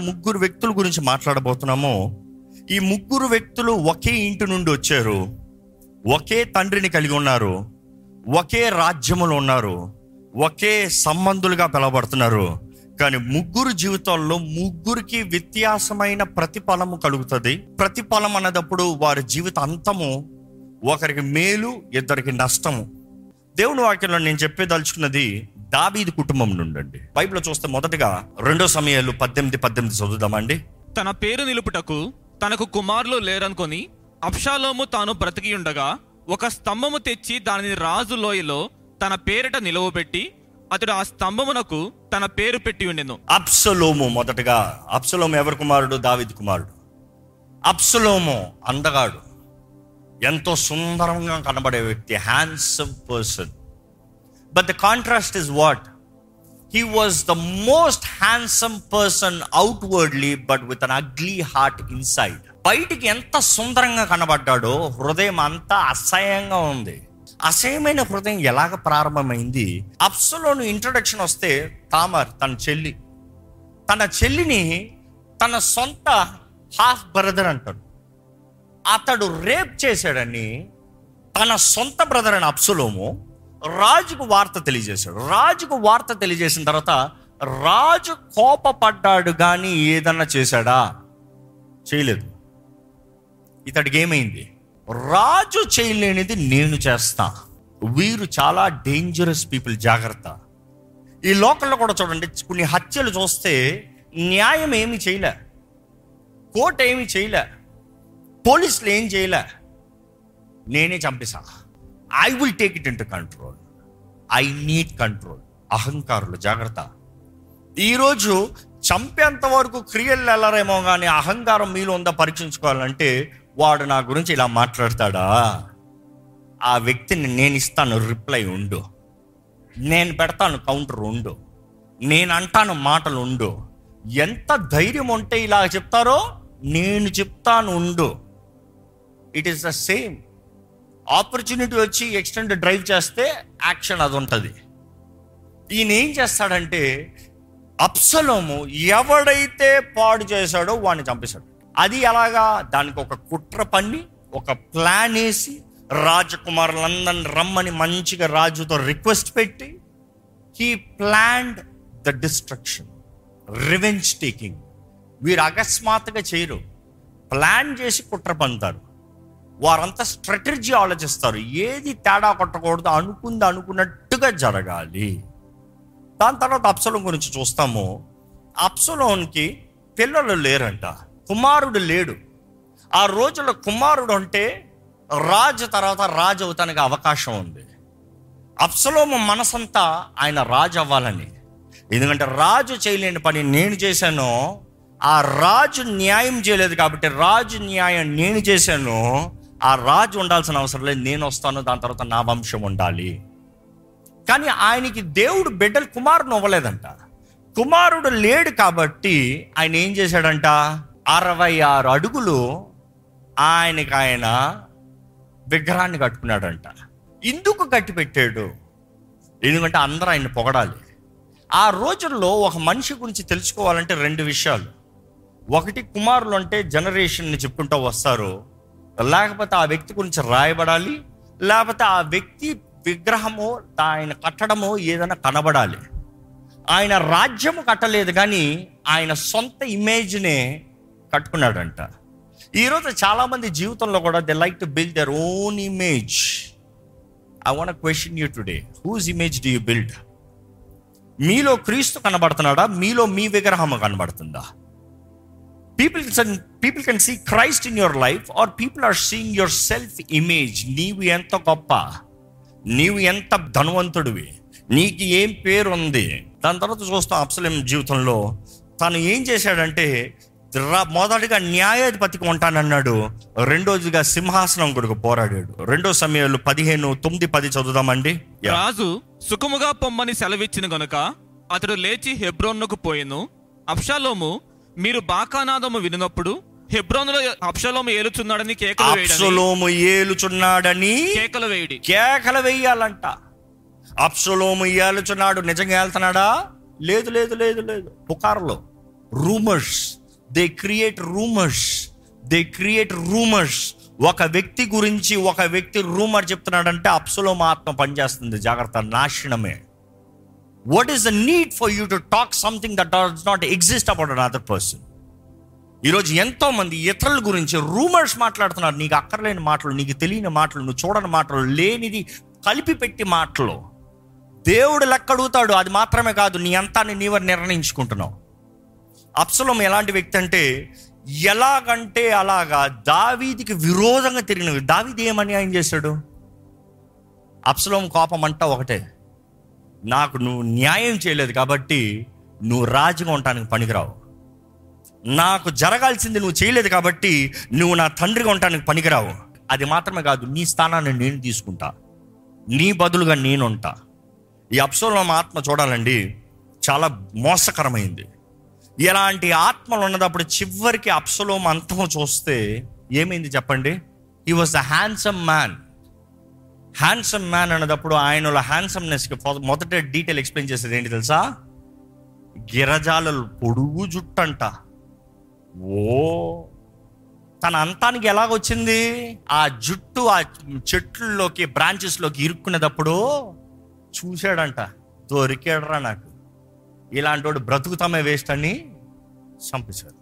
ముగ్గురు వ్యక్తుల గురించి మాట్లాడబోతున్నాము. ఈ ముగ్గురు వ్యక్తులు ఒకే ఇంటి నుండి వచ్చారు. ఒకే తండ్రిని కలిగి ఉన్నారు. ఒకే రాజ్యములో ఉన్నారు. ఒకే సంబంధులుగా పిలవబడుతున్నారు. కానీ ముగ్గురు జీవితాల్లో ముగ్గురికి వ్యత్యాసమైన ప్రతిఫలము కలుగుతుంది. ప్రతిఫలం అన్నదప్పుడు వారి జీవిత అంతము ఒకరికి మేలు ఇద్దరికి నష్టము. దేవుని వాక్యంలో నేను చెప్పేదలుచుకున్నది దావీది కుటుంబం నుండి బైబిల్లో చూస్తే మొదటగా రెండో సమయాలు పద్దెనిమిది పద్దెనిమిది చదువుదామండి. తన పేరు నిలుపుటకు తనకు కుమారులు లేరనుకొని అబ్షాలోము తాను బ్రతికి ఉండగా ఒక స్తంభము తెచ్చి దానిని రాజు లోయలో తన పేరిట నిలువబెట్టి అతడు ఆ స్తంభమునకు తన పేరు పెట్టి ఉండెను. అప్సలోము మొదటగా అప్సలోము ఎవరి కుమారుడు? దావీదు కుమారుడు. అప్సలోము అందగాడు. ఎంతో సుందరంగా కనబడే వ్యక్తి handsome person but the contrast is what he was the most handsome person outwardly but with an ugly heart inside బయటికి ఎంత సుందరంగా కనబడ్డాడో హృదయం అంతా అసహ్యంగా ఉంది. అసహ్యమైన హృదయం ఎలాగ ప్రారంభమైంది? అప్సలోను ఇంట్రొడక్షన్ వస్తే తామర్ తన చెల్లి. తన చెల్లిని తన సొంత హాఫ్ బ్రదర్ అంటాడు. అతడు రేప్ చేశాడని తన సొంత బ్రదర్ అని అప్సులోము రాజుకు వార్త తెలియజేశాడు. రాజుకు వార్త తెలియజేసిన తర్వాత రాజు కోపపడ్డాడు కానీ ఏదన్నా చేశాడా? చేయలేదు. ఇతడికి ఏమైంది? రాజు చేయలేనిది నేను చేస్తా. వీరు చాలా డేంజరస్ పీపుల్ జాగ్రత్త. ఈ లోకల్లో కూడా చూడండి కొన్ని హత్యలు చూస్తే న్యాయం ఏమి చేయలే. కోర్టు ఏమి చేయలే. పోలీసులు ఏం చేయలే. నేనే చంపేశా I will take it into control I need control అహంకారులు జాగ్రత్త. ఈరోజు చంపేంత వరకు క్రియలు వెళ్ళరేమో కానీ అహంకారం మీలో ఉందా పరీక్షించుకోవాలంటే వాడు నా గురించి ఇలా మాట్లాడతాడా? ఆ వ్యక్తిని నేను ఇస్తాను రిప్లై ఉండు. నేను పెడతాను కౌంటర్ ఉండు. నేను అంటాను మాటలు ఉండు. ఎంత ధైర్యం ఉంటే ఇలా చెప్తారో నేను చెప్తాను ఉండు. It is the same opportunity వచ్చి ఎక్స్టెండ్ డ్రైవ్ చేస్తే యాక్షన్ అది ఉంటుంది. ఈయన ఏం చేస్తాడంటే అప్సలోము ఎవడైతే పాడు చేశాడో వాడిని చంపేశాడు. అది ఎలాగా? దానికి ఒక కుట్ర పన్ని ఒక ప్లాన్ వేసి రాజకుమారులందరిని రమ్మని మంచిగా రాజుతో రిక్వెస్ట్ పెట్టి he planned the destruction revenge taking. వీరు అకస్మాత్తుగా చేయరు. ప్లాన్ చేసి కుట్ర పంతారు వారంతా స్ట్రాటజీ ఆలోచిస్తారు ఏది తేడా కొట్టకూడదు అనుకుంది అనుకున్నట్టుగా జరగాలి. దాని తర్వాత అప్సలం గురించి చూస్తాము. అప్సలోన్కి పిల్లలు లేరంట. కుమారుడు లేడు. ఆ రోజుల్లో కుమారుడు అంటే రాజు తర్వాత రాజు అవుతానికి అవకాశం ఉంది. అప్సలోము మనసంతా ఆయన రాజు అవ్వాలని. ఎందుకంటే రాజు చేయలేని పని నేను చేశాను ఆ రాజు న్యాయం చేయలేదు కాబట్టి రాజు న్యాయం నేను చేశాను ఆ రాజు ఉండాల్సిన అవసరం లేదు నేను వస్తాను దాని తర్వాత నా వంశం ఉండాలి. కానీ ఆయనకి దేవుడు బిడ్డలు కుమారుడు ఇవ్వలేదంట కుమారుడు లేడు కాబట్టి ఆయన ఏం చేశాడంట? అరవై ఆరు అడుగులు ఆయనకి ఆయన విగ్రహాన్ని కట్టుకున్నాడంట. ఎందుకు కట్టిపెట్టాడు. ఎందుకంటే అందరూ ఆయన పొగడాలి. ఆ రోజుల్లో ఒక మనిషి గురించి తెలుసుకోవాలంటే రెండు విషయాలు. ఒకటి కుమారులు అంటే జనరేషన్ని చెప్పుకుంటూ వస్తారు. లేకపోతే ఆ వ్యక్తి గురించి రాయబడాలి లేకపోతే ఆ వ్యక్తి విగ్రహము ఆయన కట్టడము ఏదైనా కనబడాలి. ఆయన రాజ్యము కట్టలేదు కానీ ఆయన సొంత ఇమేజ్నే కట్టుకున్నాడంట. ఈరోజు చాలామంది జీవితంలో కూడా they like to build their own image I want question you today whose image do you build మీలో క్రీస్తు కనబడుతున్నాడా? మీలో మీ విగ్రహం కనబడుతుందా? People people can see Christ in your life or people are seeing your self image నీవు ఎంత గొప్ప నీవు ఎంత ధనవంతుడివి నీకు ఏం పేరు ఉంది దాని తర్వాత చూస్తాం అప్సలేం జీవితంలో తను ఏం చేశాడంటే మొదటిగా న్యాయాధిపతికి ఉంటానన్నాడు రెండోదిగా సింహాసనం కొడుకు పోరాడాడు. రెండో సమయంలో పదిహేను తొమ్మిది పది చదువుదామండి. రాజు సుఖముగా పొమ్మని సెలవిచ్చిన గనుక అతడు లేచి హెబ్రోన్నుకు పోయిను. అప్షాలోము మీరు బాకానాదము వినినప్పుడు హెబ్రోనులో అబ్షాలోము ఏలుచున్నాడని కేకలు అప్సలోము ఏలుచున్నాడని కేకలు వేయడి. కేకలు వేయాలంట. అప్సలోము ఏలుచున్నాడు. నిజంగా వెళ్తున్నాడా లేదు లేదు లేదు లేదు. పుకారులో. Rumours. They create rumours. They create rumours. ఒక వ్యక్తి గురించి ఒక వ్యక్తి రూమర్ చెప్తున్నాడంటే అప్సులోమ ఆత్మ పనిచేస్తుంది. జాగ్రత్త. నాశనమే. What is the need for you to talk something that does not exist about another person ఈరోజు ఎంతో మంది ఇతరుల గురించి రూమర్స్ మాట్లాడుతున్నారు. నీకు అక్కర్లేని మాటలు నీకు తెలియని మాటలు నువ్వు చూడని మాటలు లేనిది కలిపి పెట్టి మాటలు. దేవుడు లెక్క అడుగుతాడు అది మాత్రమే కాదు నీ అంతాన్ని నీవర్ నిర్ణయించుకుంటున్నావు. అప్సలం ఎలాంటి వ్యక్తి అంటే ఎలాగంటే అలాగా దావీదికి విరోధంగా తిరిగిన దావీది ఏమని ఆయన చేశాడు? అప్సలం కోపం అంటా ఒకటే. నాకు నువ్వు న్యాయం చేయలేదు కాబట్టి నువ్వు రాజుగా ఉండటానికి పనికిరావు. నాకు జరగాల్సింది నువ్వు చేయలేదు కాబట్టి నువ్వు నా తండ్రిగా ఉండటానికి పనికిరావు. అది మాత్రమే కాదు నీ స్థానాన్ని నేను తీసుకుంటా. నీ బదులుగా నేను ఉంటా. ఈ అప్సలం ఆత్మ చూడాలండి చాలా మోసకరమైంది. ఇలాంటి ఆత్మలు ఉన్నదప్పుడు చివరికి అప్సలోం అంతం చూస్తే ఏమైంది చెప్పండి? He was the handsome man handsome man అన్నదప్పుడు ఆయనలో హ్యాండ్సమ్నెస్కి మొదట డీటెయిల్ ఎక్స్ప్లెయిన్ చేసేది ఏంటి తెలుసా? గిరజాలలు పొడుగు జుట్టంట. ఓ తన అంతానికి ఎలాగొచ్చింది? ఆ జుట్టు ఆ చెట్లలోకి బ్రాంచెస్లోకి ఇరుక్కునేటప్పుడు చూశాడంట. దొరికాడరా నాకు. ఇలాంటి వాడు బ్రతుకుతామే వేస్ట్ అని చంపేశాడు.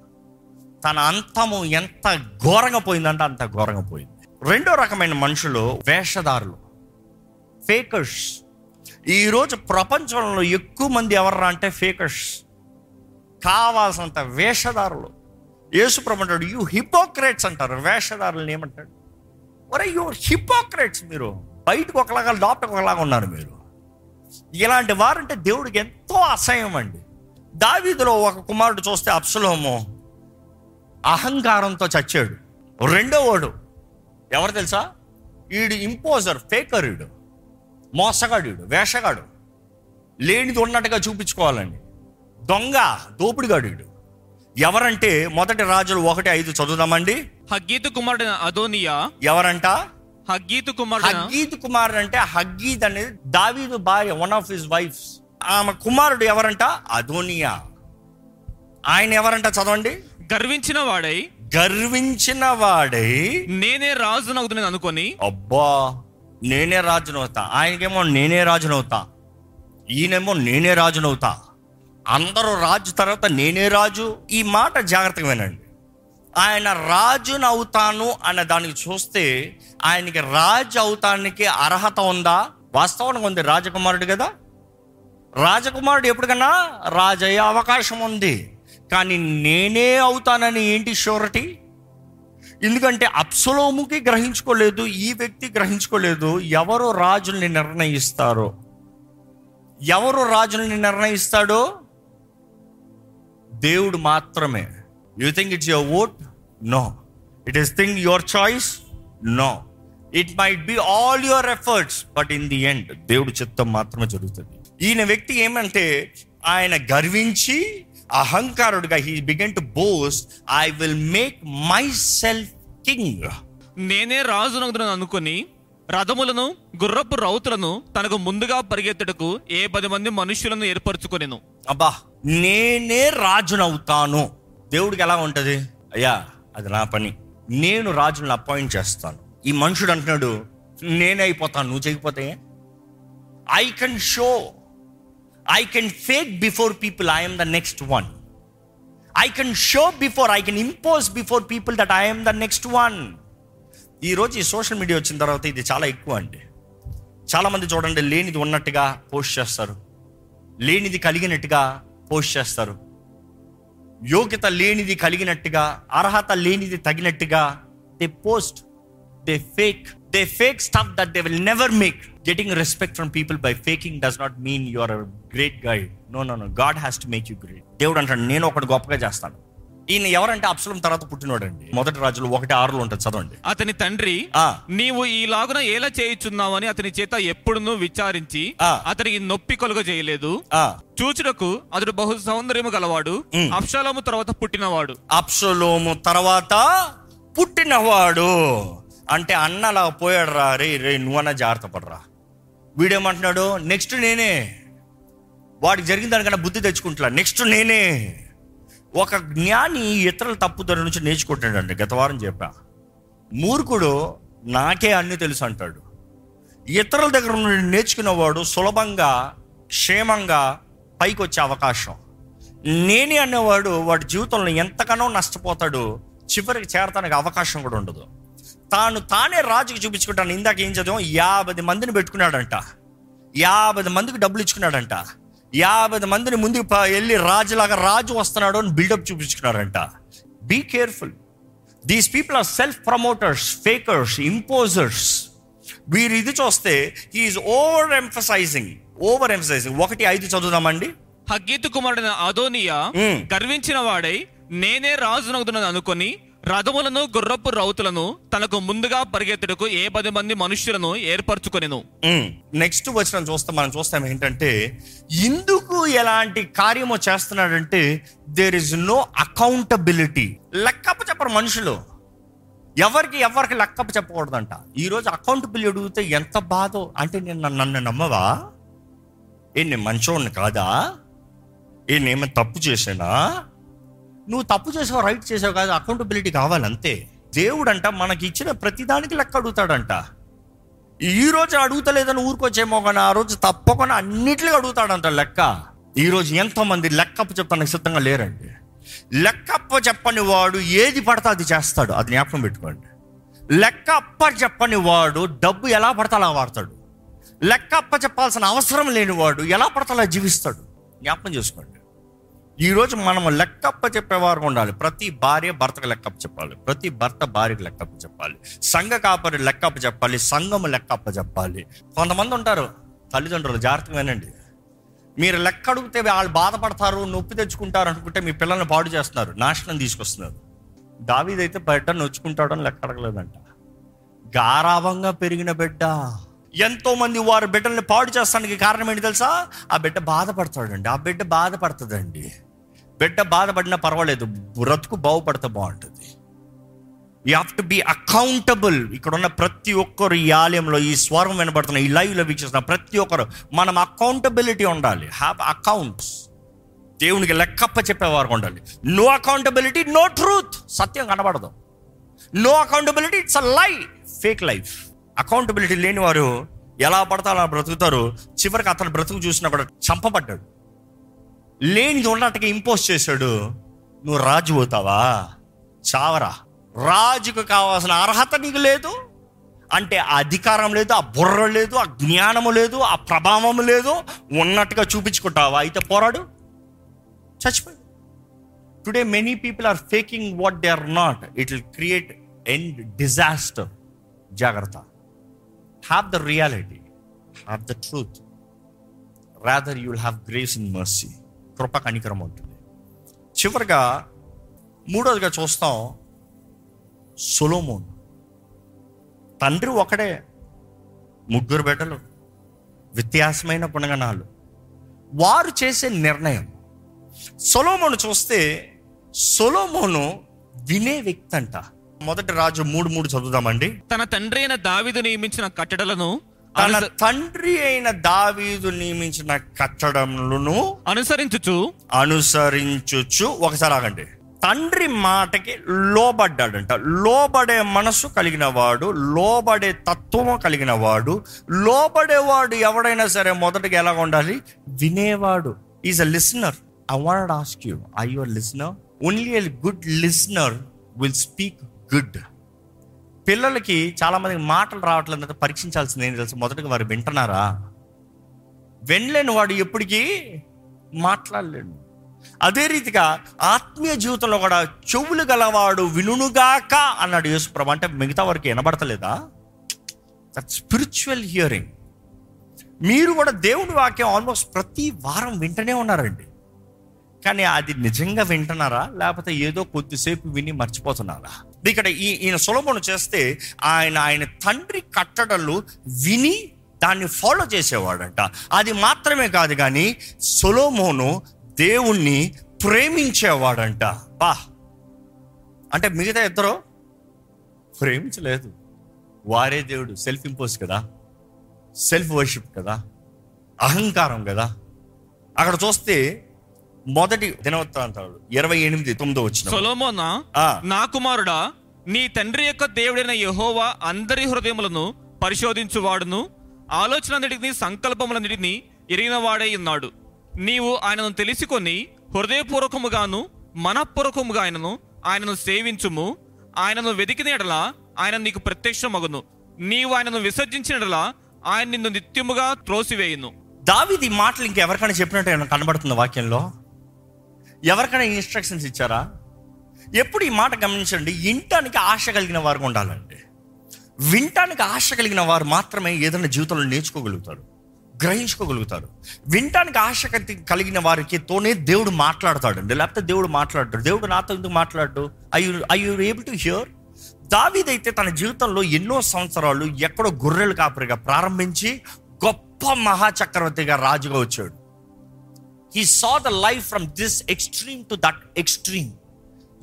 తన అంతము ఎంత ఘోరంగా పోయిందంటే అంత ఘోరంగా పోయింది. రెండో రకమైన మనుషులు వేషధారులు. ఫేకర్స్ ఈరోజు ప్రపంచంలో ఎక్కువ మంది ఎవర్రా అంటే ఫేకర్స్ కావాల్సినంత వేషధారులు. యేసుప్రభు అంటాడు యూ హిపోక్రేట్స్ అంటారు. వేషధారులను ఏమంటాడు? ఒరే యూ హిపోక్రేట్స్ మీరు? బయటకు ఒకలాగా లోపలికి ఒకలాగా ఉన్నారు మీరు. ఇలాంటి వారంటే దేవుడికి ఎంతో అసహ్యం అండి. దావీదులో ఒక కుమారుడు చూస్తే అప్సలోము అహంకారంతో చచ్చాడు. రెండో వాడు ఎవరు తెలుసా? ఈడు ఇంపోజర్ ఫేకర్ ఈడు మోసగాడు ఈడు వేషగాడు. లేనిది ఉన్నట్టుగా చూపించుకోవాలండి. దొంగ దోపిడిగాడు ఈడు ఎవరంటే మొదటి రాజులు ఒకటి ఐదు చదువుదామండి. హగ్గీతు కుమారుడైన అదోనియా? ఎవరంట? హగ్గీతు కుమారుడైన? హగ్గీద్ కుమార్ అంటే హగ్గీద్ అనేది దావీదు భార్య వన్ ఆఫ్ హిస్ వైఫ్స్ ఆమె కుమారుడు ఎవరంట? అదోనియా. ఆయన ఎవరంట చదవండి? గర్వించిన వాడై గర్వించిన వాడై నేనే రాజునవుతున్నాను అనుకొని అబ్బా నేనే రాజునవుతా. ఆయనకేమో నేనే రాజునవుతా. ఈయనేమో నేనే రాజునవుతా. అందరూ రాజు తర్వాత నేనే రాజు. ఈ మాట జాగ్రత్తగా వినండి. ఆయన రాజునవుతాను అన్న దానికి చూస్తే ఆయనకి రాజు అవుతానికి అర్హత ఉందా? వాస్తవానికి ఉంది రాజకుమారుడు కదా. రాజకుమారుడు ఎప్పటికన్నా రాజు అయ్యే అవకాశం ఉంది. కానీ నేనే అవుతానని ఏంటి షూరిటీ? ఎందుకంటే అప్సలోముకి గ్రహించుకోలేదు ఈ వ్యక్తి గ్రహించుకోలేదు ఎవరు రాజుల్ని నిర్ణయిస్తారో. ఎవరు రాజుల్ని నిర్ణయిస్తాడో? దేవుడు మాత్రమే. You think it's your vote no it is think your choice no it might be all your efforts but in the end దేవుడు చిత్తం మాత్రమే జరుగుతుంది. ఈయన వ్యక్తి ఏమంటే ఆయన గర్వించి అహంకారుడిగా he began to boast I will make myself king నేనే రాజునవుతున్నాను అనుకొని రథములను గుర్రపు రౌతులను తనకు ముందుగా పరిగెత్తుటకు ఏ పది మంది మనుష్యులను ఏర్పరచుకొనెను. అబ్బా నేనే రాజునవుతాను. దేవుడికి ఎలా ఉంటది? అయ్యా అది నా పని. నేను రాజుని అపాయింట్ చేస్తాను. ఈ మనుషుడు అంటున్నాడు నేనే అయిపోతాను నువ్వు చేయకపోతే? I can show I can fake before people I'm the next one I can show before I can impose before people that I'm the next one ఈరోజు ఈ సోషల్ మీడియా వచ్చిన తర్వాత ఇది చాలా ఎక్కువ అండి. చాలామంది చూడండి లేనిది ఉన్నట్టుగా పోస్ట్ చేస్తారు. లేనిది కలిగినట్టుగా పోస్ట్ చేస్తారు. యోగ్యత లేనిది కలిగినట్టుగా అర్హత లేనిది తగినట్టుగా they post they fake they fake stuff that they will never make getting respect from people by faking does not mean you are great guide no no no God has to make you great దేవుడు అంటాడు నేను ఒకటి గొప్పగా చేస్తాను. ఈయన ఎవరంటే అప్సలం తర్వాత పుట్టినవాడండి మొదటి రాజులు ఒకటి ఆరులో ఉంటుంది చదవండి. అతని తండ్రి. నీవు ఈ లాగున ఏలా చేయుచున్నావని అతని చేత ఎప్పుడునూ విచారించి ఆ. అతనికి నొప్పి కలుగ చేయలేదు. ఆ. చూచుటకు అతడు బహు సౌందర్యము గలవాడు. ఉమ్. అప్షాలోము తర్వాత పుట్టినవాడు. అప్సలోము తర్వాత పుట్టినవాడు. అంటే అన్న అలా పోయాడు రా రే రే నువ్వన్నా జాగ్రత్త పడరా. వీడేమంటున్నాడు నెక్స్ట్ నేనే. వాడికి జరిగిన దానికన్నా బుద్ధి తెచ్చుకుంటున్నా నెక్స్ట్ నేనే. ఒక జ్ఞాని ఇతరుల తప్పుదారి నుంచి నేర్చుకుంటాడండి గత వారం చెప్పా. మూర్ఖుడు నాకే అన్ని తెలుసు అంటాడు. ఇతరుల దగ్గర నుండి నేర్చుకునేవాడు సులభంగా క్షేమంగా పైకి వచ్చే అవకాశం. నేనే అనేవాడు వాడి జీవితంలో ఎంతగానో నష్టపోతాడు చివరికి చేరటానికి అవకాశం కూడా ఉండదు. తాను తానే రాజుకి చూపించుకుంటాను. ఇందాక ఏం చదివాం? యాభై మందిని పెట్టుకున్నాడంట. యాభై మందికి డబ్బులు ఇచ్చుకున్నాడంట. యాభై మందిని ముందుకు వెళ్ళి రాజులాగా రాజు వస్తున్నాడు అని buildup చూపించుకున్నాడంట. Be careful these people are self promoters fakers imposers వీరు ఇది చూస్తే is over emphasizing over emphasizing ఒకటి ఐదు చదువుదామండి. హగ్గీతు కుమారుడైన అదోనియా. గర్వించిన వాడై నేనే రాజునవుతున్నాను అనుకొని రథములను గుర్రపు రౌతులను తనకు ముందుగా పరిగెత్తుటకు ఏ పది మంది మనుషులను ఏర్పరచుకొనిను? నెక్స్ట్ వచ్చిన చూస్తాం మనం చూస్తాం ఏంటంటే ఎందుకు ఎలాంటి కార్యము చేస్తున్నాడంటే దేర్ ఇస్ నో అకౌంటబిలిటీ లెక్కప్ప చెప్పరు మనుషులు. ఎవరికి ఎవరికి లెక్కప్ప చెప్పకూడదంట. ఈరోజు అకౌంటబిలిటీ అడిగితే ఎంత బాధో అంటే నేను నన్ను- నమ్మవా? ఏ నేను మంచోడిని కాదా? ఏ నేమో తప్పు చేసానా నువ్వు తప్పు చేసావు రైట్ చేసావు కాదు అకౌంటబిలిటీ కావాలి అంతే దేవుడంట మనకి ఇచ్చిన ప్రతిదానికి లెక్క అడుగుతాడంట. ఈ రోజు అడుగుతలేదని ఊరుకొచ్చేమో కానీ ఆ రోజు తప్పకుండా అన్నిటికీ అడుగుతాడంట లెక్క. ఈరోజు ఎంతోమంది లెక్కప్ప చెప్తానికి సిద్ధంగా లేరండి. లెక్కప్ప చెప్పని వాడు ఏది పడతా అది చేస్తాడు అది జ్ఞాపకం పెట్టుకోండి. లెక్క అప్ప చెప్పని వాడు డబ్బు ఎలా పడతా అలా వాడతాడు. లెక్క అప్ప చెప్పాల్సిన అవసరం లేని వాడు ఎలా పడతా అలా జీవిస్తాడు జ్ఞాపకం చేసుకోండి. ఈరోజు మనం లెక్కప్ప చెప్పేవారు ఉండాలి. ప్రతి భార్య భర్తకు లెక్కప్ప చెప్పాలి. ప్రతి భర్త భార్యకు లెక్కప్ప చెప్పాలి. సంఘ కాపరి లెక్కప్ప చెప్పాలి. సంఘం లెక్కప్ప చెప్పాలి. కొంతమంది ఉంటారు తల్లిదండ్రులు జాగ్రత్తగా వినండి. మీరు లెక్క అడిగితే వాళ్ళు బాధపడతారు నొప్పి తెచ్చుకుంటారు అనుకుంటే మీ పిల్లల్ని పాడు చేస్తున్నారు నాశనం తీసుకొస్తున్నారు. దావీదైతే బయట నొచ్చుకుంటాడని లెక్క అడగలేదంట. గారాభంగా పెరిగిన బిడ్డ. ఎంతో మంది వారి బిడ్డల్ని పాడు చేస్తానికి కారణం ఏంటి తెలుసా? ఆ బిడ్డ బాధపడతాడండి. ఆ బిడ్డ బాధపడుతుందండి బిడ్డ బాధపడినా పర్వాలేదు బ్రతుకు బాగుపడితే బాగుంటుంది. You have to be accountable ఇక్కడ ఉన్న ప్రతి ఒక్కరు ఈ ఆలయంలో ఈ స్వరం వినబడుతున్న ఈ లైవ్లో వీక్షిస్తున్న ప్రతి ఒక్కరు మనం అకౌంటబిలిటీ ఉండాలి. హ్యావ్ అకౌంట్స్ దేవునికి లెక్కప్ప చెప్పేవారు ఉండాలి. నో అకౌంటబిలిటీ నో ట్రూత్ సత్యం కనబడదు. నో అకౌంటబిలిటీ ఇట్స్ అ లై ఫేక్ లైఫ్ అకౌంటబిలిటీ లేని వారు ఎలా పడతారో అలా బ్రతుకుతారు? చివరికి అతను బ్రతుకు చూసినా కూడా చంపబడ్డాడు. లేనిది ఉన్నట్టుగా ఇంపోజ్ చేశాడు. నువ్వు రాజు అవుతావా? చావరా. రాజుకు కావాల్సిన అర్హత నీకు లేదు. అంటే ఆ అధికారం లేదు ఆ బుర్ర లేదు ఆ జ్ఞానము లేదు ఆ ప్రభావము లేదు. ఉన్నట్టుగా చూపించుకుంటావా? అయితే పోరాడు. చచ్చిపోయి today many people are faking what they are not it will create and disaster జాగ్రత్త. Have the reality have the truth rather you will have grace in mercy కృప కనికరం ఉంటుంది. చివరిగా మూడోదిగా చూస్తాం సొలోమోన్. తండ్రి ఒకడే ముగ్గురు బిడ్డలు వ్యత్యాసమైన గుణగణాలు. వారు చేసే నిర్ణయం. సొలోమోను చూస్తే సొలోమోను వినే వ్యక్తి అంట. మొదటి రాజు మూడు మూడు చదువుదామండి. తన తండ్రి అయిన దావిదు నియమించిన కట్టడలను తన తండ్రి అయిన దావీదు నియమించిన కట్టడములను అనుసరించుచు. అనుసరించుచు. ఒకసారి ఆగండి. తండ్రి మాటకి లోబడ్డాడంట. లోబడే మనసు కలిగిన వాడు లోబడే తత్వము కలిగిన వాడు లోబడేవాడు ఎవడైనా సరే మొదటగా ఎలా ఉండాలి? వినేవాడు. Is a listener I want ask you I your listener only a good listener will speak good పిల్లలకి చాలామందికి మాటలు రావట్లేదు అంటే పరీక్షించాల్సింది ఏం తెలుసు? మొదటగా వారు వింటున్నారా? వినలేని వాడు ఎప్పటికీ మాట్లాడలేడు. అదే రీతిగా ఆత్మీయ జీవితంలో కూడా చెవులు గలవాడు వినుగాక అన్నాడు యేసుప్రభు. అంటే మిగతా వారికి వినబడతలేదా? దట్ స్పిరిచువల్ హియరింగ్ మీరు కూడా దేవుని వాక్యం ఆల్మోస్ట్ ప్రతి వారం వింటనే ఉన్నారండి. కానీ అది నిజంగా వింటున్నారా? లేకపోతే ఏదో కొద్దిసేపు విని మర్చిపోతున్నారా? ఇక్కడ ఈ ఈయన సులభను చేస్తే ఆయన ఆయన తండ్రి కట్టడలు విని దాన్ని ఫాలో చేసేవాడంట. అది మాత్రమే కాదు కానీ సొలోమోను దేవుణ్ణి ప్రేమించేవాడంట. బా! అంటే మిగతా ఇద్దరు ప్రేమించలేదు. వారే దేవుడు. సెల్ఫ్ ఇంపోజ్ కదా. సెల్ఫ్ వర్షిప్ కదా. అహంకారం కదా. అక్కడ చూస్తే మొదటి దినవృత్తాంతాలు ఇరవై ఎనిమిది తొమ్మిదో వచ్చిన సొలోమోన. నా కుమారుడా నీ తండ్రి యొక్క దేవుడైన యెహోవా అందరి హృదయములను పరిశోధించువాడును. ఆలోచనన్నిటిని సంకల్పములన్నిటిని ఎరిగిన వాడై ఉన్నాడు. నీవు ఆయనను తెలుసుకొని హృదయపూర్వకముగాను మనఃపూర్వకముగా ఆయనను ఆయనను సేవించుము. ఆయనను వెతికిన ఎడల ఆయన నీకు ప్రత్యక్షమగును. నీవు ఆయనను విసర్జించిన ఎడల ఆయన నిన్ను నిత్యముగా త్రోసివేయును. దావిది మాటలు ఇంకెవరికైనా చెప్పినట్టు కనబడుతుంది వాక్యంలో? ఎవరికైనా ఇన్స్ట్రక్షన్స్ ఇచ్చారా? ఎప్పుడు ఈ మాట గమనించండి ఇంటానికి ఆశ కలిగిన వారు ఉండాలండి. వింటానికి ఆశ కలిగిన వారు మాత్రమే ఏదైనా జీవితంలో నేర్చుకోగలుగుతారు గ్రహించుకోగలుగుతారు. వింటానికి ఆశ కలిగిన వారికి తోనే దేవుడు మాట్లాడతాడండి. లేకపోతే దేవుడు మాట్లాడతాడు దేవుడు నాతో ఎందుకు మాట్లాడు I I you able to hear దావీదైతే తన జీవితంలో ఎన్నో సంవత్సరాలు ఎక్కడో గొర్రెలు కాపరిగా ప్రారంభించి గొప్ప మహాచక్రవర్తిగా రాజుగా వచ్చాడు. He saw the life from this extreme to that extreme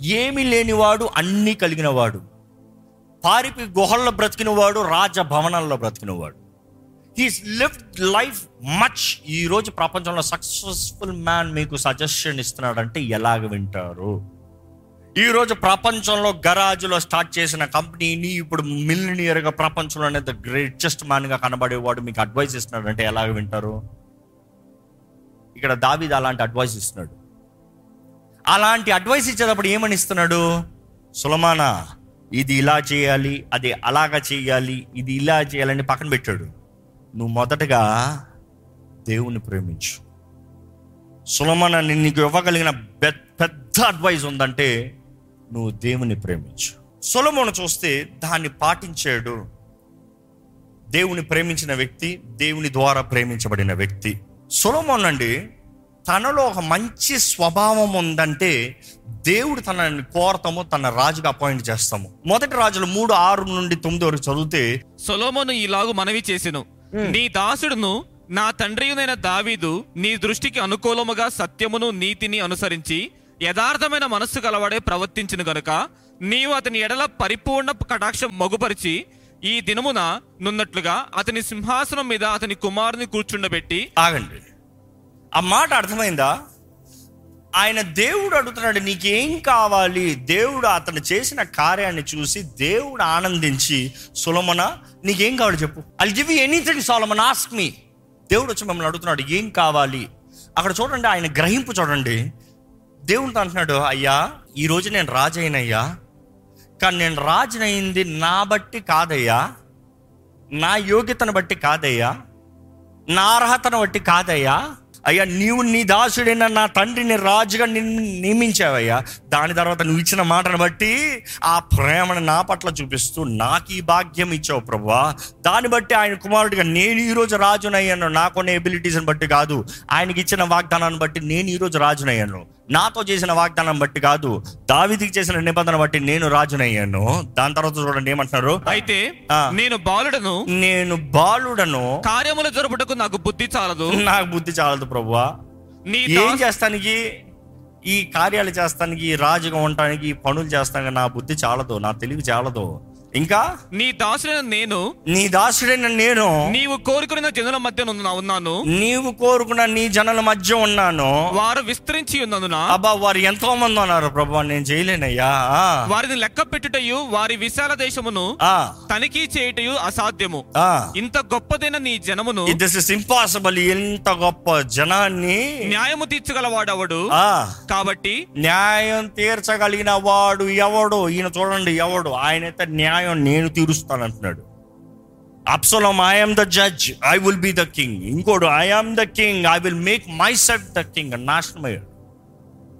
ఏమీ లేనివాడు అన్నీ కలిగినవాడు. పారిపి గుహల్లో బ్రతికినవాడు రాజభవనాల్లో బ్రతికినవాడు. హీస్ లివ్డ్ లైఫ్ మచ్ ఈ రోజు ప్రపంచంలో సక్సెస్ఫుల్ మ్యాన్ మీకు సజెషన్ ఇస్తున్నాడంటే ఎలాగ వింటారు? ఈ రోజు ప్రపంచంలో గరాజులో స్టార్ట్ చేసిన కంపెనీని ఇప్పుడు మిలినియర్గా ప్రపంచంలోనే ద గ్రేటెస్ట్ మ్యాన్గా కనబడేవాడు మీకు అడ్వైస్ ఇస్తున్నాడంటే ఎలాగ వింటారు? ఇక్కడ దావీద్ అలాంటి అడ్వైస్ ఇస్తున్నాడు. అలాంటి అడ్వైస్ ఇచ్చేటప్పుడు ఏమని ఇస్తున్నాడు? సులమానా ఇది ఇలా చేయాలి అది అలాగా చేయాలి ఇది ఇలా చేయాలని పక్కన పెట్టాడు. నువ్వు మొదటగా దేవుని ప్రేమించు. సులమాన నేను నీకు ఇవ్వగలిగిన పెద్ద పెద్ద ఉందంటే నువ్వు దేవుని ప్రేమించు. సులమోను చూస్తే దాన్ని పాటించాడు. దేవుని ప్రేమించిన వ్యక్తి దేవుని ద్వారా ప్రేమించబడిన వ్యక్తి. సొలమోన్ అండి తనలో ఒక మంచి స్వభావం ఉందంటే దేవుడు తనని కోరతాము తన రాజుగా అపాయింట్ చేస్తాము. మొదటి రాజులు మూడు ఆరు నుండి తొమ్మిది వరకు చదివితే సొలోమోను ఈలాగు మనవి చేసెను. నీ దాసుడును నా తండ్రియునైన దావీదు నీ దృష్టికి అనుకూలముగా సత్యమును నీతిని అనుసరించి యథార్థమైన మనస్సు గలవాడే ప్రవర్తించిన గనుక నీవు అతని ఎడల పరిపూర్ణ కటాక్షం మగుపరిచి ఈ దినమున నున్నట్లుగా అతని సింహాసనం మీద అతని కుమారుని కూర్చుండబెట్టి ఆగండి. ఆ మాట అర్థమైందా? ఆయన దేవుడు అడుగుతున్నాడు నీకేం కావాలి? దేవుడు అతను చేసిన కార్యాన్ని చూసి దేవుడు ఆనందించి సులమన నీకేం కావాలి చెప్పు. I give anything Solomon ask me దేవుడు వచ్చి మిమ్మల్ని అడుగుతున్నాడు ఏం కావాలి? అక్కడ చూడండి ఆయన గ్రహింపు చూడండి. దేవుడితో అంటున్నాడు అయ్యా ఈ రోజు నేను రాజైనయ్యా. కానీ నేను రాజునైంది నా బట్టి కాదయ్యా. నా యోగ్యతను బట్టి కాదయ్యా. నా అర్హతను బట్టి కాదయ్యా. అయ్యా నీవు నీ దాసుడైన నా తండ్రిని రాజుగా నిన్ను నియమించావయ్యా. దాని తర్వాత నువ్వు ఇచ్చిన మాటను బట్టి ఆ ప్రేమను నా పట్ల చూపిస్తూ నాకు ఈ భాగ్యం ఇచ్చావు ప్రభా దాన్ని బట్టి ఆయన కుమారుడిగా నేను ఈరోజు రాజునయ్యాను. నాకున్న ఎబిలిటీస్ని బట్టి కాదు. ఆయనకి ఇచ్చిన వాగ్దానాన్ని బట్టి నేను ఈరోజు రాజునయ్యాను. నాతో చేసిన వాగ్దానం బట్టి కాదు దావిదికి చేసిన నిబంధన బట్టి నేను రాజునయ్యాను. దాని తర్వాత చూడండి ఏమంటున్నారు? అయితే. నేను బాలుడను నేను బాలుడను కార్యములు జరుపుటకు నాకు బుద్ధి చాలదు. నాకు బుద్ధి చాలదు ప్రభువా. నీ ఏం చేస్తానికి? ఈ కార్యాలు చేస్తానికి రాజుగా ఉండటానికి ఈ పనులు చేస్తానికి నా బుద్ధి చాలదు నా తెలివి చాలదు. ఇంకా? నీ దాసుడైన నేను నీ దాసుడైన నేను నీవు కోరుకున్న జనుల మధ్య నున్న- ఉన్నాను. నీవు కోరుకున్న నీ జనుల మధ్య ఉన్నాను. వారు విస్తరించి ఉన్నందున అబ్బా వారు ఎంతో మంది ఉన్నారు ప్రభు నేను చేయలేనయ్యా. వారిని లెక్క పెట్టుటయు వారి విశాల దేశమును తనిఖీ చేయుటయు అసాధ్యము. ఇంత గొప్పదైన నీ జనమును దిస్ ఇస్ ఇంపాసిబుల్ ఎంత గొప్ప జనాన్ని న్యాయము తీర్చగలవాడవడు? ఆ. కాబట్టి న్యాయం తీర్చగలిగిన వాడు ఎవడు? ఈయన చూడండి ఎవడు? ఆయనైతే న్యాయం నేను తీరుస్తానంటున్నాడు. Absalom I'm the judge I will be the king ఇంకోడు I'm the king I will make myself the king నాశనం అయ్యాడు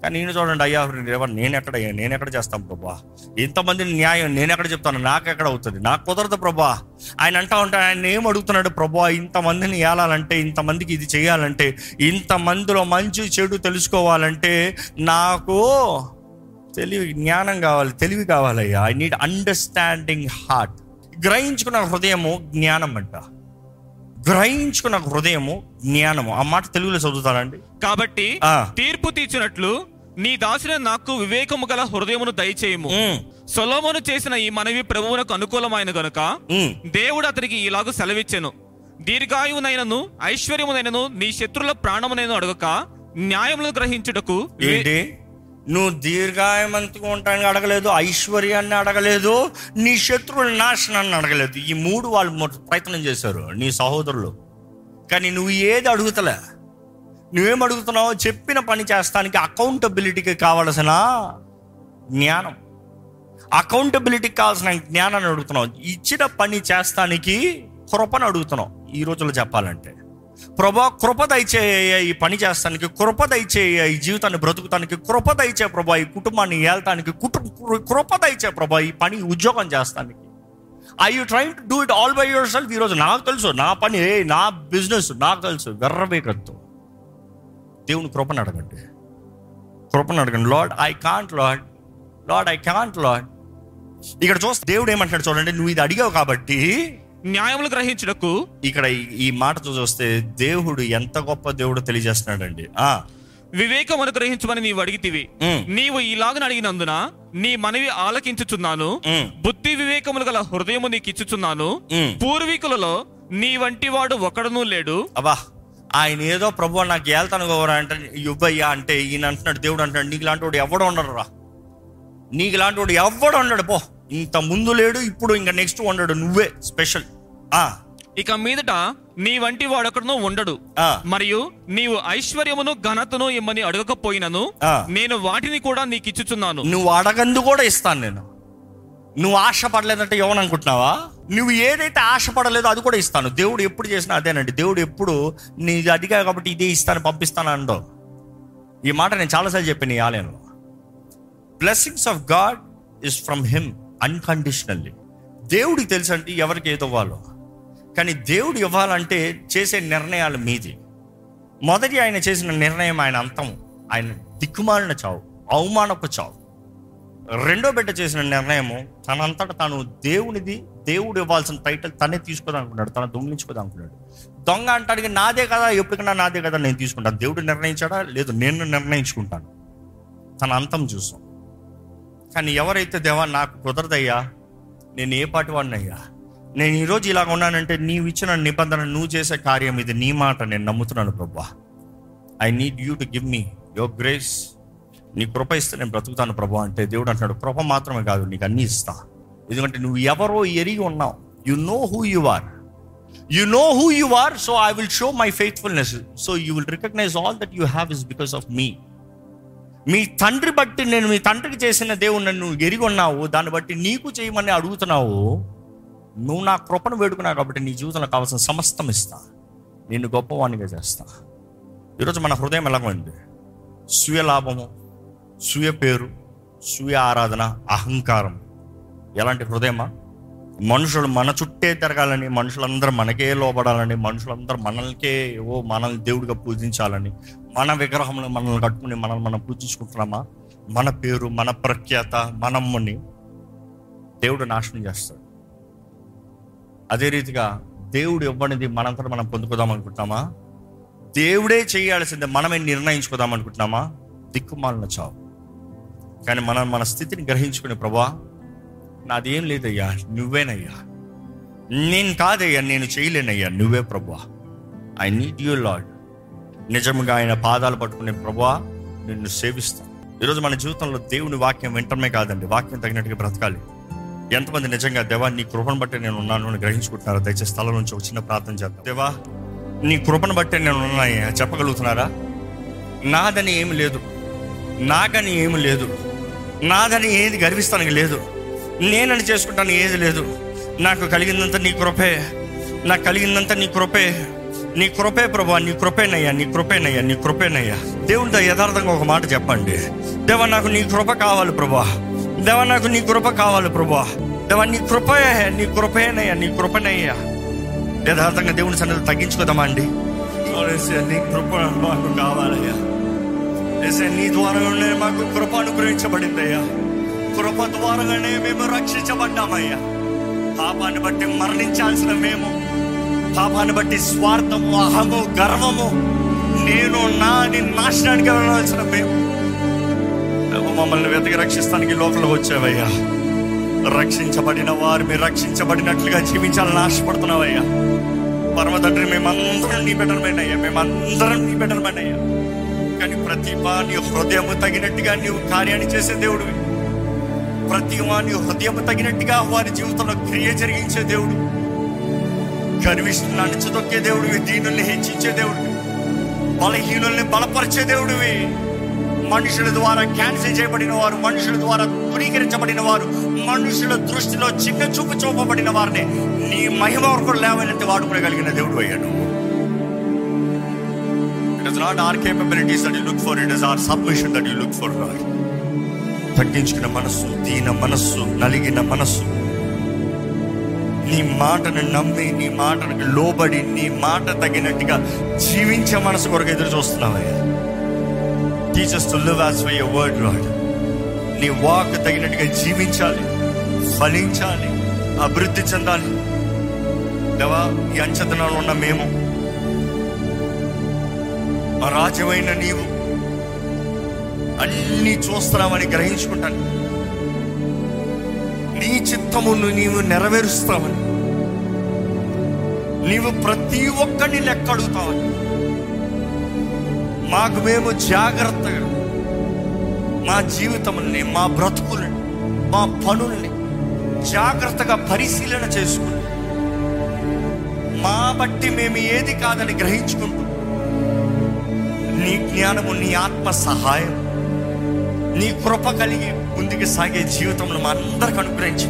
కానీ నేను చూడండి అయ్యా ఎవరు నేను ఎక్కడ నేను ఎక్కడ చేస్తాను ప్రభా? ఇంతమంది న్యాయం నేను ఎక్కడ చెప్తాను? నాకు ఎక్కడ అవుతుంది? నాకు కుదరదు ప్రభా. ఆయన అంటా ఉంటాడు ఆయన ఏం అడుగుతున్నాడు? ప్రభా ఇంతమందిని ఏలాలంటే ఇంతమందికి ఇది చేయాలంటే ఇంతమందిలో మంచి చెడు తెలుసుకోవాలంటే నాకు తెలివి జ్ఞానం కావాలి తెలివి కావాలయ్యా. ఐ నీడ్ అండర్స్టాండింగ్ హార్ట్ గ్రహించుకున్న హృదయము జ్ఞానం అంట. గ్రహించుకున్న హృదయము జ్ఞానము. ఆ మాట తెలుగులో చదువుతానండి కాబట్టి. తీర్పు తీర్చినట్లు నీ దాసుని నాకు వివేకము గల హృదయమును దయచేయము. సొలోమోను చేసిన ఈ మనవి ప్రభువునకు అనుకూలమైన గనుక. దేవుడు అతనికి ఇలాగ సెలవిచ్చెను. దీర్ఘాయువునైనను ఐశ్వర్యమునైనను నీ శత్రుల ప్రాణమునైన అడగక న్యాయములను గ్రహించుటకు నువ్వు దీర్ఘాయమంతుగా ఉంటానని అడగలేదు ఐశ్వర్యాన్ని అడగలేదు నీ శత్రువుల నాశనాన్ని అడగలేదు. ఈ మూడు వాళ్ళు ప్రయత్నం చేశారు నీ సహోదరులు. కానీ నువ్వు ఏది అడుగుతలే? నువ్వేం అడుగుతున్నావో చెప్పిన పని చేస్తానికి అకౌంటబిలిటీకి కావలసిన జ్ఞానం. అకౌంటబిలిటీకి కావాల్సిన జ్ఞానాన్ని అడుగుతున్నావు. ఇచ్చిన పని చేస్తానికి కృపను అడుగుతున్నావు. ఈ రోజుల్లో చెప్పాలంటే. ప్రభా కృప దయచేయ ఈ పని చేస్తానికి కృప దయచేయ ఈ జీవితాన్ని బ్రతుకుతానికి కృప దయచే ప్రభా ఈ కుటుంబాన్ని ఏళ్తానికి కుటుంబ కృప దయచే ప్రభా ఈ పని ఉద్యోగం చేస్తానికి. I you train to do it all by yourself ఈరోజు నాకు తెలుసు నా పని ఏ నా బిజినెస్ నాకు తెలుసు వెర్రవేకత్తు దేవుని కృపను అడగండి. కృపను అడగండి Lord I can't Lord Lord I can't Lord ఇక్కడ చూస్తే దేవుడు ఏమంటున్నాడు చూడండి నువ్వు ఇది అడిగావు కాబట్టి న్యాయములు గ్రహించుటకు ఇక్కడ ఈ- మాట చూస్తే దేవుడు ఎంత గొప్ప దేవుడు తెలియజేస్తున్నాడండి. ఆ. వివేకం అనుగ్రహించమని నీవు అడిగితివి. నీవు ఇలాగని అడిగినందున నీ మనవి ఆలకించుచున్నాను. బుద్ధి వివేకములు గల హృదయము నీకు ఇచ్చుచున్నాను. పూర్వీకులలో నీ వంటి వాడు ఒకడునూ లేడు. అబ్బా ఆయన ఏదో ప్రభు నాకు ఏళ్తాను గౌరా అంటే ఇవ్వయ్యా అంటే ఈయన అంటున్నాడు దేవుడు అంటున్నాడు నీకు లాంటి వాడు ఎవడు ఉండడు రా. నీకు లాంటి వాడు ఎవడు ఉండడు పో. ఇంత ముందు లేడు ఇప్పుడు ఇంకా నెక్స్ట్ ఉండడు నువ్వే స్పెషల్ ఇక మీదట నీ వంటి వాడొకడునూ ఉండడు. మరియు నీవు ఐశ్వర్యమును ఘనతను ఇమ్మని అడగకపోయినను. నేను వాటిని కూడా నీకు ఇచ్చుచున్నాను నువ్వు అడగందు కూడా ఇస్తాను నేను. నువ్వు ఆశపడలేదంటే ఎవరు అనుకుంటున్నావా నువ్వు ఏదైతే ఆశపడలేదో అది కూడా ఇస్తాను. దేవుడు ఎప్పుడు చేసినా అదేనండి. దేవుడు ఎప్పుడు నీ అడిగా కాబట్టి ఇదే ఇస్తాను పంపిస్తాను అండో ఈ మాట నేను చాలాసార్లు చెప్పాను ఈ ఆలయంలో. Blessings of God is from him unconditionally దేవుడికి తెలుసు అంటే ఎవరికి ఏది ఇవ్వాలో కానీ దేవుడు ఇవ్వాలంటే చేసే నిర్ణయాలు మీది. మొదటి ఆయన చేసిన నిర్ణయం ఆయన అంతం. ఆయన దిక్కుమాలిన చావు అవమానపు చావు. రెండో బిడ్డ చేసిన నిర్ణయము తనంతట తాను దేవునిది దేవుడు ఇవ్వాల్సిన టైటిల్ తనే తీసుకోదనుకున్నాడు తన దొంగిలించుకోదాం అనుకున్నాడు దొంగ అంటాడికి నాదే కదా ఎప్పటికైనా నాదే కదా నేను తీసుకుంటాను దేవుడు నిర్ణయించాడా? లేదు నేను నిర్ణయించుకుంటాను. తన అంతం చూసాం. కానీ ఎవరైతే దేవా నాకు కుదరదయ్యా నేను ఏ పాటి వాడినయ్యా నేను ఈరోజు ఇలాగ ఉన్నానంటే నీవు ఇచ్చిన నిబంధన నువ్వు చేసే కార్యం ఇది. నీ మాట నేను నమ్ముతున్నాను ప్రభా. I need you to give me your grace నీ కృప ఇస్తే నేను బ్రతుకుతాను ప్రభా అంటే దేవుడు అంటున్నాడు కృప మాత్రమే కాదు నీకు అన్ని ఇస్తా. ఎందుకంటే నువ్వు ఎవరో ఎరిగి ఉన్నావు. You know who you are you know who you are so I will show my faithfulness so you will recognise all that you have is because of me మీ తండ్రి బట్టి నేను మీ తండ్రికి చేసిన దేవుడు నన్ను ఎరిగి ఉన్నావు. దాన్ని బట్టి నీకు చేయమని అడుగుతున్నావు. నువ్వు నా కృపను వేడుకున్నావు కాబట్టి నీ జీవితంలో కావాల్సిన సమస్తం ఇస్తా. నిన్ను గొప్పవాణిగా చేస్తా. ఈరోజు మన హృదయం ఎలాగ ఉంది స్వీయ లాభము స్వీయ పేరు స్వీయ ఆరాధన అహంకారం ఎలాంటి హృదయమా? మనుషులు మన చుట్టే తిరగాలని మనుషులందరూ మనకే లోబడాలని మనుషులందరూ మనల్కే ఓ మనల్ని దేవుడిగా పూజించాలని మన విగ్రహంలో మనల్ని కట్టుకుని మనల్ని మనం పూజించుకుంటున్నామా? మన పేరు మన ప్రఖ్యాత మనమ్మని దేవుడు నాశనం చేస్తాడు. అదే రీతిగా దేవుడు ఇవ్వనిది మనంతట మనం పొందుకుందాం అనుకుంటున్నామా? దేవుడే చేయాల్సిందే మనమే నిర్ణయించుకుందాం అనుకుంటున్నామా? దిక్కుమాలిన చావు. కానీ మనం మన స్థితిని గ్రహించుకునే ప్రభా నాదేం లేదయ్యా నువ్వేనయ్యా. నేను కాదయ్యా నేను చేయలేనయ్యా నువ్వే ప్రభా ఐ నీడ్ యూ లాడ్ నిజంగా ఆయన పాదాలు పట్టుకునే ప్రభా నిన్ను సేవిస్తాను. ఈరోజు మన జీవితంలో దేవుని వాక్యం వింటమే కాదండి వాక్యం తగినట్టుగా బ్రతకాలి. ఎంతమంది నిజంగా దేవా నీ కృపను బట్టి నేను ఉన్నాను అని గ్రహించుకుంటున్నారా? దయచేసి స్థలం నుంచి ఒక చిన్న ప్రార్థన చేద్దాం. దేవా నీ కృపను బట్టి నేను ఉన్నాయా. చెప్పగలుగుతున్నారా? నాదని ఏమి లేదు. నాకని ఏమి లేదు. నాదని ఏది గర్విస్తానికి లేదు. నేనని చేసుకుంటాను ఏది లేదు. నాకు కలిగిందంత నీ కృపే. నాకు కలిగిందంత నీ కృపే. నీ కృపే ప్రభా నీ కృపేనయ్యా నీ కృపేనయ్యా నీ కృపేనయ్యా. దేవుడితో యథార్థంగా ఒక మాట చెప్పండి. దేవా నాకు నీ కృప కావాలి ప్రభా దేవా నాకు నీ కృప కావాలి ప్రభా. దేవా నీ కృపే నీ కృపేనయ్యా నీ కృపనయ్యా. యథార్థంగా దేవుని సన్నిధి తగ్గించుకోదామా అండి? నీ కృప మాకు కావాలయ్యా. యేసయ్య, నీ ద్వారానే మాకు కృప అనుగ్రహించబడిందయ్యా. కృప ద్వారానే మేము రక్షించబడ్డామయ్యా. పాపాన్ని బట్టి మరణించాల్సిన మేము పాపాన్ని బట్టి స్వార్థము అహము గర్వము నేను నాని నాశనానికి వెళ్ళాల్సిన మేము. నువ్వు మమ్మల్ని వెతకి రక్షిస్తానికి లోపల వచ్చావయ్యా. రక్షించబడిన వారు మీరు రక్షించబడినట్లుగా జీవించాలని ఆశపడుతున్నావయ్యా. పరమ తండ్రి మేమందరం నీ బెటర్మెంట్ అయ్యా. మేమందరం నీ బెటర్మెంట్ అయ్యా. కానీ ప్రతి నీ హృదయం తగినట్టుగా నీవు కార్యాన్ని చేసే దేవుడివి. ప్రతి నీ హృదయం తగినట్టుగా వారి జీవితంలో క్రియ జరిగించే దేవుడు గర్విష్ణుని అణచదొక్కే దేవుడివి దీనుల్ని హెచ్చించే దేవుడివి. బలహీనుల్ని బలపరిచే దేవుడివి. మనుషుల ద్వారా క్యాన్సిల్ చేయబడిన వారు మనుషుల ద్వారా ధృవీకరించబడిన వారు మనుషుల దృష్టిలో చిన్న చూపు చూపబడిన వారిని నీ మహిమ వరకు లేవనెత్తి వాడుకోగలిగిన దేవుడు అయ్యాడు. It is not our capabilities that you look for it is our submission that you look for Lord తగ్గించుకున్న మనస్సు దీన మనస్సు నలిగిన మనస్సు. నీ మాటను నమ్మి నీ మాటను లోబడి నీ మాట తగినట్టుగా జీవించే మనసు కొరకు ఎదురు చూస్తున్నావయ్యా. Teach us to live as per your word Lord నీ వాక్ తగినట్టుగా జీవించాలి ఫలించాలి అభివృద్ధి చెందాలి. దేవా ఈ అంచతనాలు ఉన్న మేము మా రాజ్యమైన నీవు అన్నీ చూస్తున్నామని గ్రహించుకుంటాను. నీ చిత్తమును నీవు నెరవేరుస్తావని నీవు ప్రతి ఒక్కరిని లెక్క అడుగుతావని. మాకు మేము జాగ్రత్తగా మా జీవితముల్ని మా బ్రతుకుల్ని మా పనుల్ని జాగ్రత్తగా పరిశీలన చేసుకుని మా బట్టి మేము ఏది కాదని గ్రహించుకుంటూ నీ జ్ఞానము నీ ఆత్మ సహాయం నీ కృప కలిగి ముందుకు సాగే జీవితంలో మా అందరికి అనుగ్రహించి.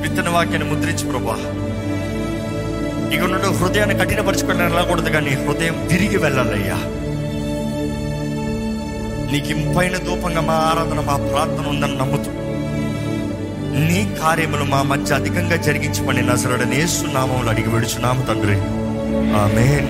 విత్తన వాక్యాన్ని ముద్రించి ప్రభా ఇక నుండి హృదయాన్ని కఠినపరచుకొని వెళ్ళకూడదు కానీ హృదయం తిరిగి వెళ్ళాలయ్యా. నీకు ఇంపైన దూపంగా మా ఆరాధన మా ప్రార్థన ఉందని నమ్ముతూ నీ కార్యములు మా మధ్య అధికంగా జరిగించమని నజరడనేస్తున్నామని అడిగి విడుచున్నాము తండ్రి. ఆమెన్.